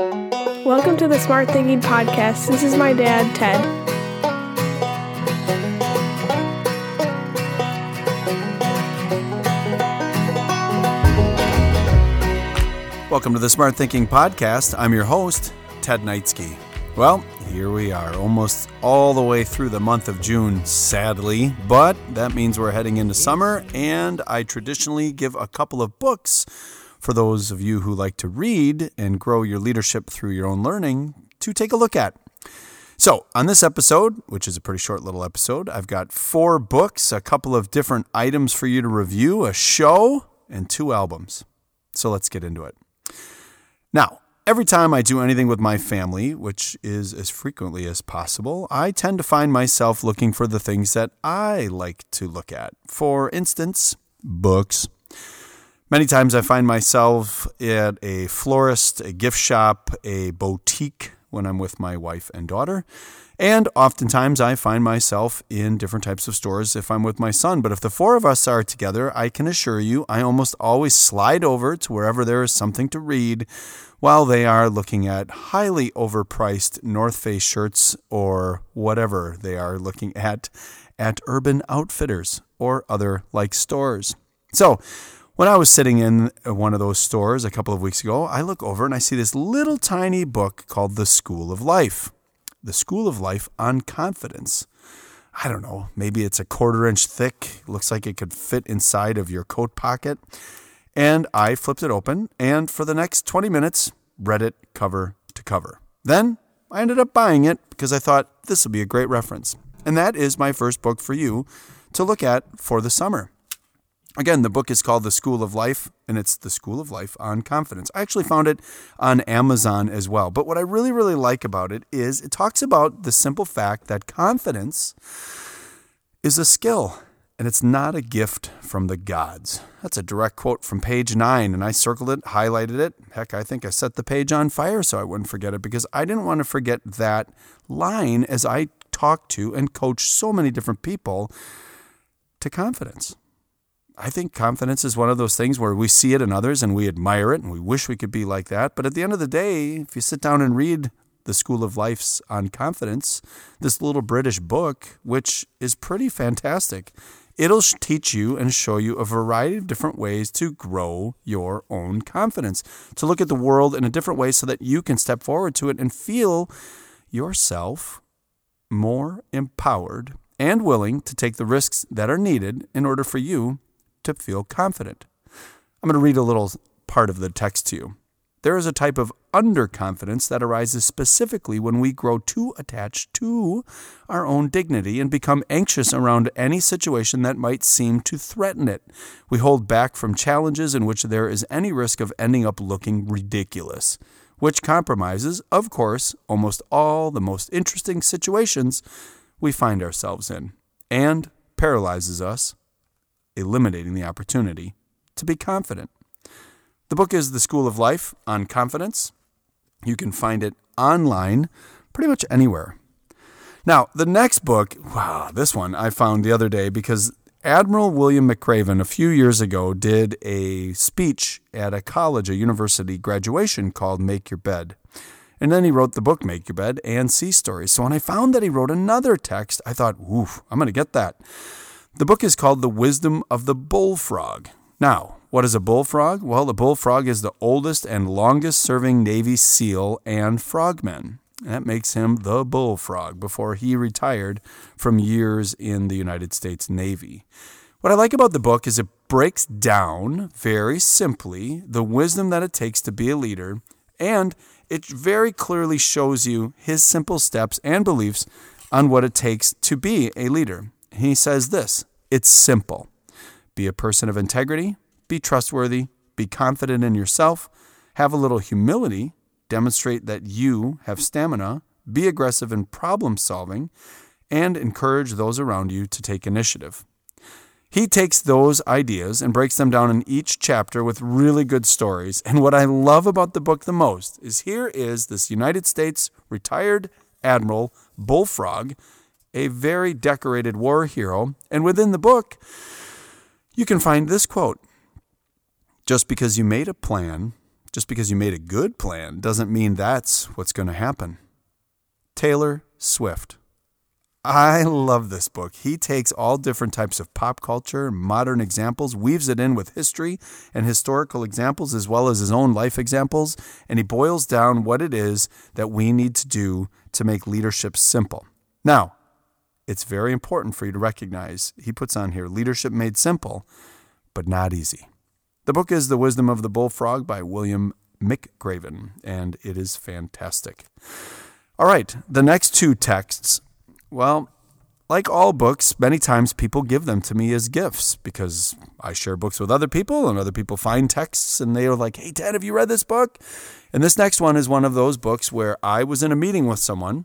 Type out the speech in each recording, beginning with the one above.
Welcome to the Smart Thinking Podcast. This is my dad, Ted. Welcome to the Smart Thinking Podcast. I'm your host, Ted Knightsky. Well, here we are, almost all the way through the month of June, sadly, but that means we're heading into summer, and I traditionally give a couple of books for those of you who like to read and grow your leadership through your own learning to take a look at. So, on this episode, which is a pretty short little episode, I've got four books, a couple of different items for you to review, a show, and two albums. So, let's get into it. Now, every time I do anything with my family, which is as frequently as possible, I tend to find myself looking for the things that I like to look at. For instance, books. Many times I find myself at a florist, a gift shop, a boutique when I'm with my wife and daughter. And oftentimes I find myself in different types of stores if I'm with my son. But if the four of us are together, I can assure you I almost always slide over to wherever there is something to read while they are looking at highly overpriced North Face shirts or whatever they are looking at at Urban Outfitters or other like stores. So, when I was sitting in one of those stores a couple of weeks ago, I look over and I see this little tiny book called The School of Life. The School of Life on Confidence. I don't know, maybe it's a quarter inch thick, looks like it could fit inside of your coat pocket. And I flipped it open and for the next 20 minutes read it cover to cover. Then I ended up buying it because I thought this will be a great reference. And that is my first book for you to look at for the summer. Again, the book is called The School of Life, and it's The School of Life on Confidence. I actually found it on Amazon as well. But what I really, really like about it is it talks about the simple fact that confidence is a skill and it's not a gift from the gods. That's a direct quote from page nine, and I circled it, highlighted it. Heck, I think I set the page on fire so I wouldn't forget it because I didn't want to forget that line as I talk to and coach so many different people to confidence. I think confidence is one of those things where we see it in others and we admire it and we wish we could be like that. But at the end of the day, if you sit down and read the School of Life's on Confidence, this little British book, which is pretty fantastic, it'll teach you and show you a variety of different ways to grow your own confidence, to look at the world in a different way so that you can step forward to it and feel yourself more empowered and willing to take the risks that are needed in order for you to feel confident. I'm going to read a little part of the text to you. There is a type of underconfidence that arises specifically when we grow too attached to our own dignity and become anxious around any situation that might seem to threaten it. We hold back from challenges in which there is any risk of ending up looking ridiculous, which compromises, of course, almost all the most interesting situations we find ourselves in and paralyzes us eliminating the opportunity to be confident. The book is The School of Life on Confidence. You can find it online pretty much anywhere. Now, the next book, wow, this one I found the other day because Admiral William McRaven a few years ago did a speech at a college, a university graduation called Make Your Bed. And then he wrote the book Make Your Bed and Sea Stories. So when I found that he wrote another text, I thought, oof, I'm going to get that. The book is called The Wisdom of the Bullfrog. Now, what is a bullfrog? Well, the bullfrog is the oldest and longest serving Navy SEAL and frogman. That makes him the bullfrog before he retired from years in the United States Navy. What I like about the book is it breaks down very simply the wisdom that it takes to be a leader, and it very clearly shows you his simple steps and beliefs on what it takes to be a leader. He says this it's simple. Be a person of integrity, be trustworthy, be confident in yourself, have a little humility, demonstrate that you have stamina, be aggressive in problem solving, and encourage those around you to take initiative. He takes those ideas and breaks them down in each chapter with really good stories. And what I love about the book the most is here is this United States retired admiral, Bullfrog, a very decorated war hero. And within the book, you can find this quote Just because you made a plan Just because you made a good plan doesn't mean that's what's going to happen. Taylor Swift. I love this book. He takes all different types of pop culture, modern examples, weaves it in with history and historical examples, as well as his own life examples, and he boils down what it is that we need to do to make leadership simple. Now, it's very important for you to recognize he puts on here leadership made simple, but not easy. The book is The Wisdom of the Bullfrog by William McRaven, and it is fantastic. All right, the next two texts well, like all books, many times people give them to me as gifts because I share books with other people and other people find texts and they are like, hey, Ted, have you read this book? And this next one is one of those books where I was in a meeting with someone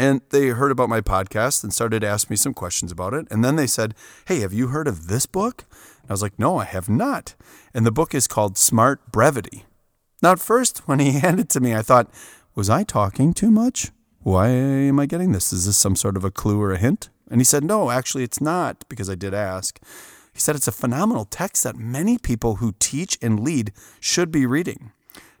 and they heard about my podcast and started to ask me some questions about it. And then they said, hey, have you heard of this book? And I was like, no, I have not. And the book is called Smart Brevity. Now, at first, when he handed it to me, I thought, was I talking too much? Why am I getting this? Is this some sort of a clue or a hint? And he said, No, actually, it's not, because I did ask. He said it's a phenomenal text that many people who teach and lead should be reading.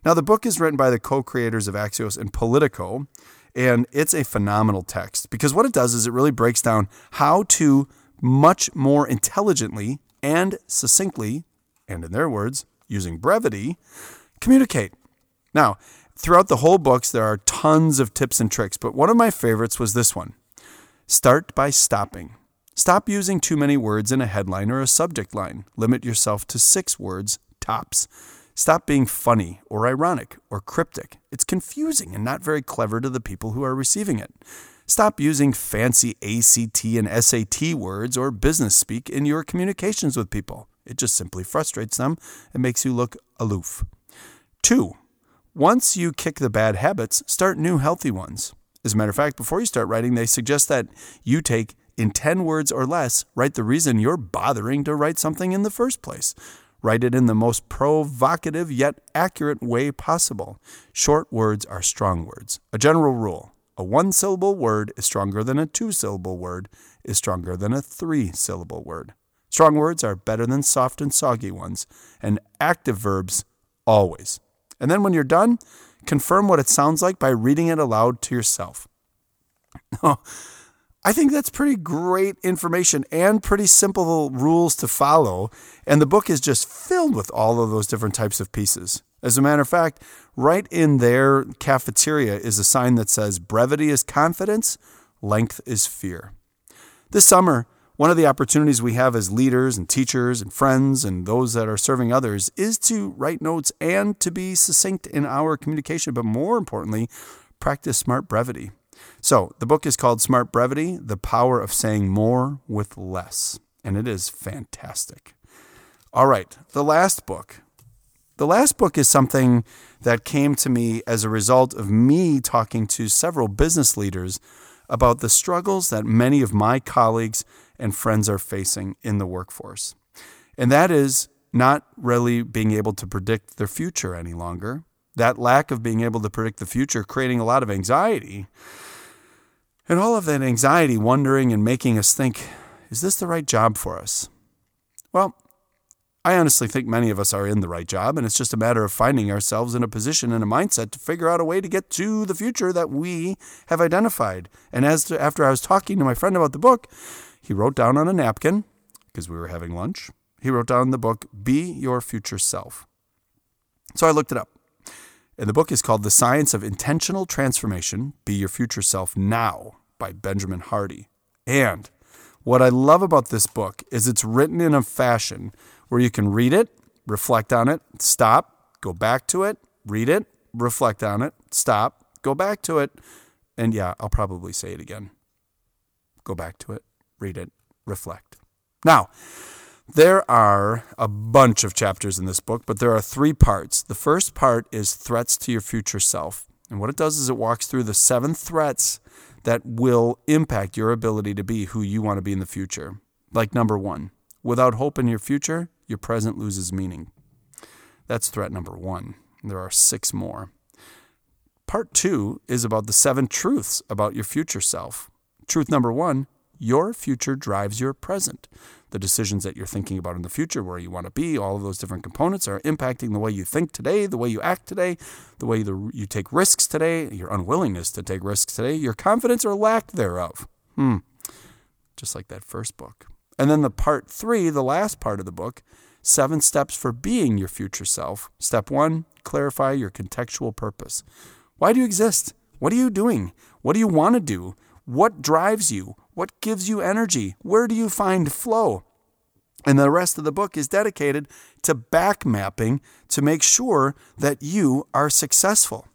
Now, the book is written by the co creators of Axios and Politico, and it's a phenomenal text because what it does is it really breaks down how to much more intelligently and succinctly, and in their words, using brevity, communicate. Now, Throughout the whole books, there are tons of tips and tricks, but one of my favorites was this one Start by stopping. Stop using too many words in a headline or a subject line. Limit yourself to six words, tops. Stop being funny or ironic or cryptic. It's confusing and not very clever to the people who are receiving it. Stop using fancy ACT and SAT words or business speak in your communications with people. It just simply frustrates them and makes you look aloof. Two, once you kick the bad habits, start new healthy ones. As a matter of fact, before you start writing, they suggest that you take, in 10 words or less, write the reason you're bothering to write something in the first place. Write it in the most provocative yet accurate way possible. Short words are strong words. A general rule a one syllable word is stronger than a two syllable word, is stronger than a three syllable word. Strong words are better than soft and soggy ones, and active verbs always. And then when you're done, confirm what it sounds like by reading it aloud to yourself. Oh, I think that's pretty great information and pretty simple rules to follow. And the book is just filled with all of those different types of pieces. As a matter of fact, right in their cafeteria is a sign that says brevity is confidence, length is fear. This summer, one of the opportunities we have as leaders and teachers and friends and those that are serving others is to write notes and to be succinct in our communication, but more importantly, practice smart brevity. So, the book is called Smart Brevity The Power of Saying More with Less, and it is fantastic. All right, the last book. The last book is something that came to me as a result of me talking to several business leaders about the struggles that many of my colleagues and friends are facing in the workforce. And that is not really being able to predict their future any longer. That lack of being able to predict the future creating a lot of anxiety. And all of that anxiety, wondering and making us think, is this the right job for us? Well, I honestly think many of us are in the right job, and it's just a matter of finding ourselves in a position and a mindset to figure out a way to get to the future that we have identified. And as to, after I was talking to my friend about the book, he wrote down on a napkin, because we were having lunch, he wrote down the book, Be Your Future Self. So I looked it up. And the book is called The Science of Intentional Transformation Be Your Future Self Now by Benjamin Hardy. And what I love about this book is it's written in a fashion where you can read it, reflect on it, stop, go back to it, read it, reflect on it, stop, go back to it, and yeah, I'll probably say it again. Go back to it, read it, reflect. Now, there are a bunch of chapters in this book, but there are three parts. The first part is threats to your future self. And what it does is it walks through the seven threats that will impact your ability to be who you want to be in the future. Like number one, without hope in your future, your present loses meaning. That's threat number one. There are six more. Part two is about the seven truths about your future self. Truth number one your future drives your present. The decisions that you're thinking about in the future, where you want to be, all of those different components are impacting the way you think today, the way you act today, the way you take risks today, your unwillingness to take risks today, your confidence or lack thereof. Hmm. Just like that first book. And then the part three, the last part of the book, seven steps for being your future self. Step one, clarify your contextual purpose. Why do you exist? What are you doing? What do you want to do? What drives you? What gives you energy? Where do you find flow? And the rest of the book is dedicated to back mapping to make sure that you are successful.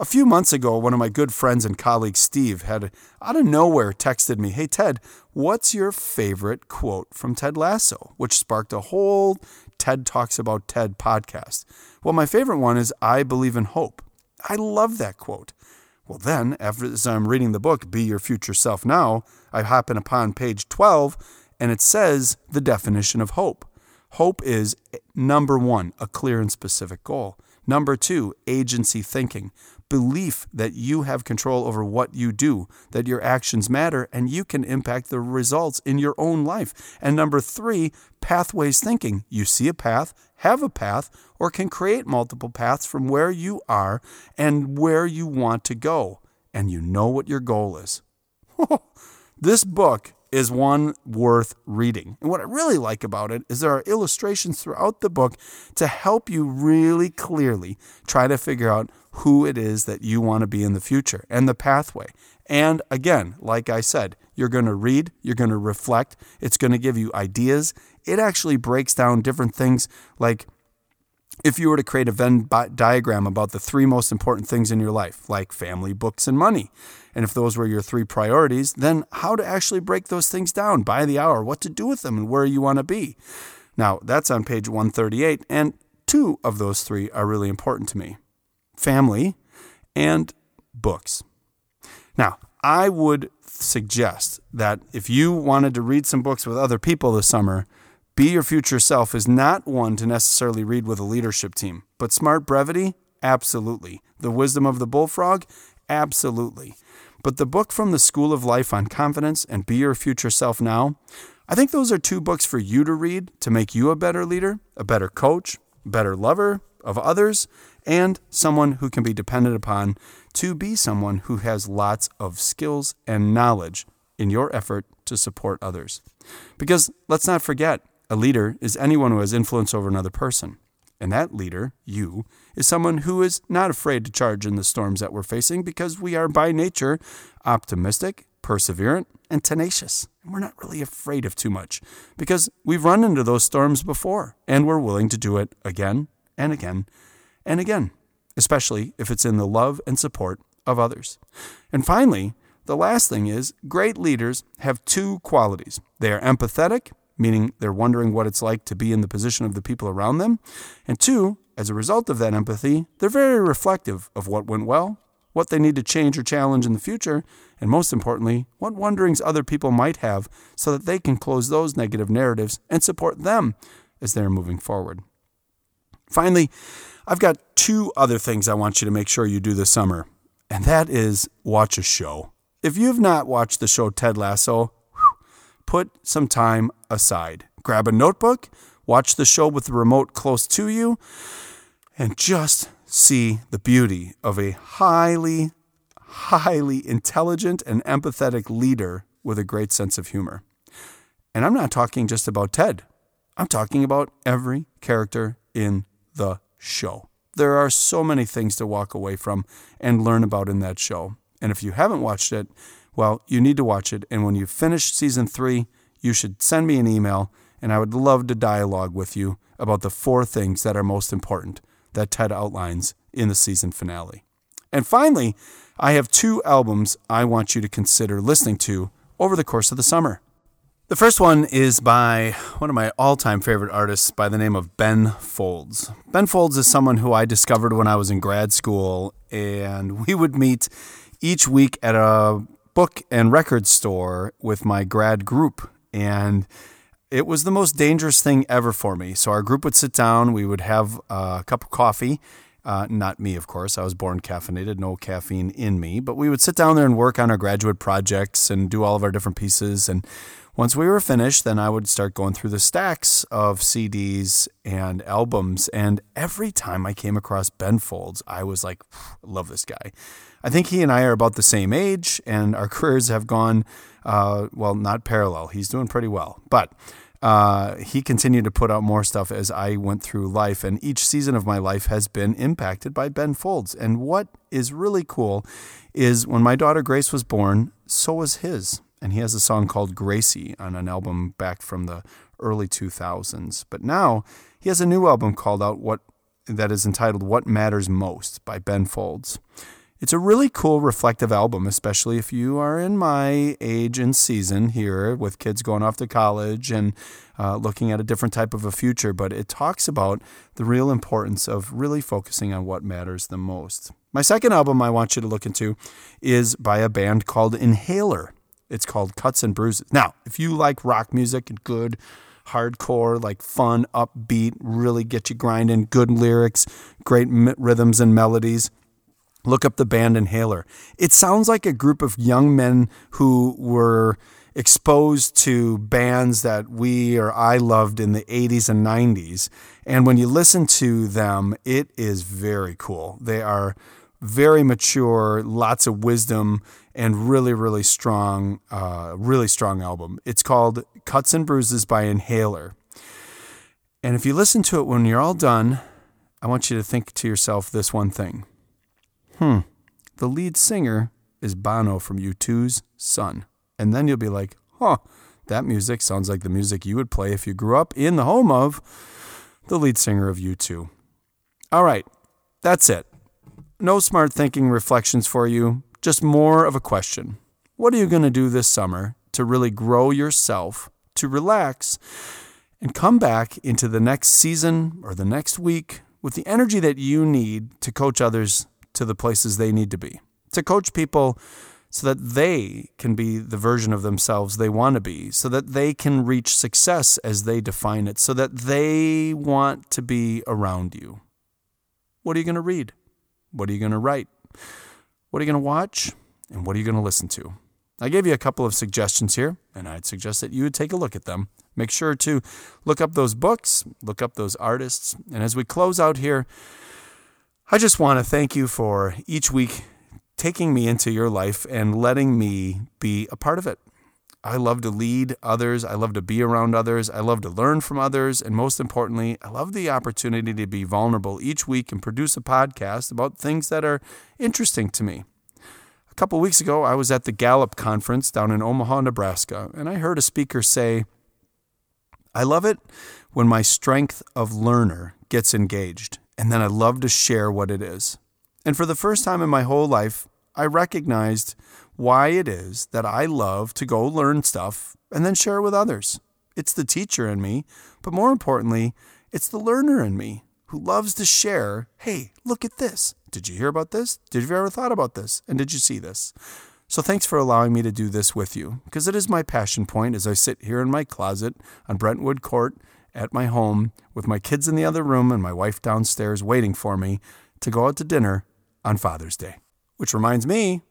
A few months ago, one of my good friends and colleagues, Steve, had out of nowhere texted me, Hey, Ted, what's your favorite quote from Ted Lasso? Which sparked a whole TED Talks About Ted podcast. Well, my favorite one is I believe in hope. I love that quote. Well, then, as I'm reading the book, Be Your Future Self Now, I happen upon page 12 and it says the definition of hope. Hope is number one, a clear and specific goal. Number two, agency thinking belief that you have control over what you do, that your actions matter, and you can impact the results in your own life. And number three, pathways thinking. You see a path, have a path, or can create multiple paths from where you are and where you want to go. And you know what your goal is. this book is one worth reading. And what I really like about it is there are illustrations throughout the book to help you really clearly try to figure out who it is that you want to be in the future and the pathway. And again, like I said, you're going to read, you're going to reflect, it's going to give you ideas. It actually breaks down different things like if you were to create a Venn diagram about the three most important things in your life, like family, books, and money, and if those were your three priorities, then how to actually break those things down by the hour, what to do with them, and where you want to be. Now, that's on page 138, and two of those three are really important to me family, and books. Now, I would suggest that if you wanted to read some books with other people this summer, Be Your Future Self is not one to necessarily read with a leadership team, but Smart Brevity, absolutely. The Wisdom of the Bullfrog, absolutely. But the book from the School of Life on Confidence and Be Your Future Self Now, I think those are two books for you to read to make you a better leader, a better coach, better lover of others, and someone who can be depended upon to be someone who has lots of skills and knowledge in your effort to support others. Because let's not forget, a leader is anyone who has influence over another person. And that leader, you, is someone who is not afraid to charge in the storms that we're facing because we are by nature optimistic, perseverant, and tenacious. And we're not really afraid of too much because we've run into those storms before and we're willing to do it again and again and again, especially if it's in the love and support of others. And finally, the last thing is great leaders have two qualities they are empathetic, meaning they're wondering what it's like to be in the position of the people around them. And two, as a result of that empathy, they're very reflective of what went well, what they need to change or challenge in the future, and most importantly, what wonderings other people might have so that they can close those negative narratives and support them as they're moving forward. Finally, I've got two other things I want you to make sure you do this summer, and that is watch a show. If you've not watched the show Ted Lasso, put some time aside. Grab a notebook, watch the show with the remote close to you, and just see the beauty of a highly, highly intelligent and empathetic leader with a great sense of humor. And I'm not talking just about Ted, I'm talking about every character in the show. There are so many things to walk away from and learn about in that show. And if you haven't watched it, well, you need to watch it. And when you finish season three, you should send me an email, and I would love to dialogue with you about the four things that are most important that Ted outlines in the season finale. And finally, I have two albums I want you to consider listening to over the course of the summer. The first one is by one of my all time favorite artists by the name of Ben Folds. Ben Folds is someone who I discovered when I was in grad school, and we would meet each week at a book and record store with my grad group. And it was the most dangerous thing ever for me. So our group would sit down, we would have a cup of coffee. Uh, not me, of course. I was born caffeinated, no caffeine in me. But we would sit down there and work on our graduate projects and do all of our different pieces. And Once we were finished, then I would start going through the stacks of CDs and albums. And every time I came across Ben Folds, I was like, love this guy. I think he and I are about the same age, and our careers have gone, uh, well, not parallel. He's doing pretty well. But uh, he continued to put out more stuff as I went through life, and each season of my life has been impacted by Ben Folds. And what is really cool is when my daughter Grace was born, so was his and he has a song called Gracie on an album back from the early 2000s. But now he has a new album called out what that is entitled What Matters Most by Ben Folds. It's a really cool reflective album, especially if you are in my age and season here with kids going off to college and uh, looking at a different type of a future. But it talks about the real importance of really focusing on what matters the most. My second album I want you to look into is by a band called Inhaler. It's called Cuts and Bruises. Now, if you like rock music and good hardcore, like fun, upbeat, really get you grinding, good lyrics, great rhythms and melodies, look up the band Inhaler. It sounds like a group of young men who were exposed to bands that we or I loved in the 80s and 90s. And when you listen to them, it is very cool. They are very mature, lots of wisdom, and really, really strong, uh, really strong album. It's called Cuts and Bruises by Inhaler. And if you listen to it when you're all done, I want you to think to yourself this one thing. Hmm, the lead singer is Bono from U2's son. And then you'll be like, huh, that music sounds like the music you would play if you grew up in the home of the lead singer of U2. All right, that's it. No smart thinking reflections for you just more of a question. What are you going to do this summer to really grow yourself, to relax, and come back into the next season or the next week with the energy that you need to coach others to the places they need to be? To coach people so that they can be the version of themselves they want to be, so that they can reach success as they define it, so that they want to be around you. What are you going to read? What are you going to write? What are you going to watch? And what are you going to listen to? I gave you a couple of suggestions here, and I'd suggest that you would take a look at them. Make sure to look up those books, look up those artists. And as we close out here, I just want to thank you for each week taking me into your life and letting me be a part of it. I love to lead others. I love to be around others. I love to learn from others. And most importantly, I love the opportunity to be vulnerable each week and produce a podcast about things that are interesting to me. A couple weeks ago, I was at the Gallup conference down in Omaha, Nebraska, and I heard a speaker say, I love it when my strength of learner gets engaged, and then I love to share what it is. And for the first time in my whole life, I recognized why it is that I love to go learn stuff and then share it with others. It's the teacher in me, but more importantly, it's the learner in me who loves to share hey, look at this. Did you hear about this? Did you ever thought about this? And did you see this? So thanks for allowing me to do this with you because it is my passion point as I sit here in my closet on Brentwood Court at my home with my kids in the other room and my wife downstairs waiting for me to go out to dinner on Father's Day. Which reminds me,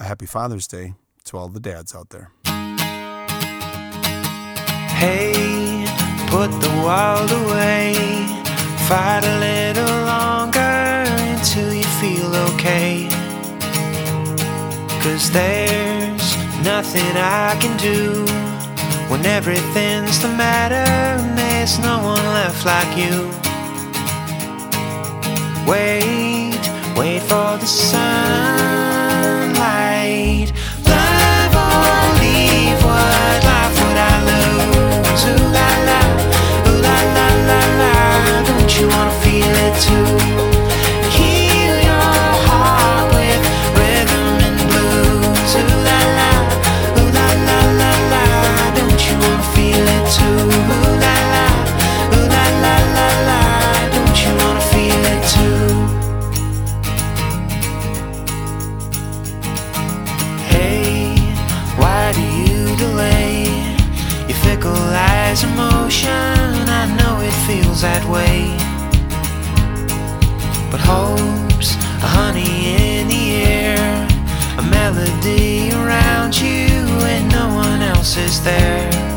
a happy Father's Day to all the dads out there. Hey, put the world away. Fight a little longer until you feel okay. Cause there's nothing I can do when everything's the matter and there's no one left like you. Wait, wait for the sunlight. But hope's a honey in the air, a melody around you, and no one else is there.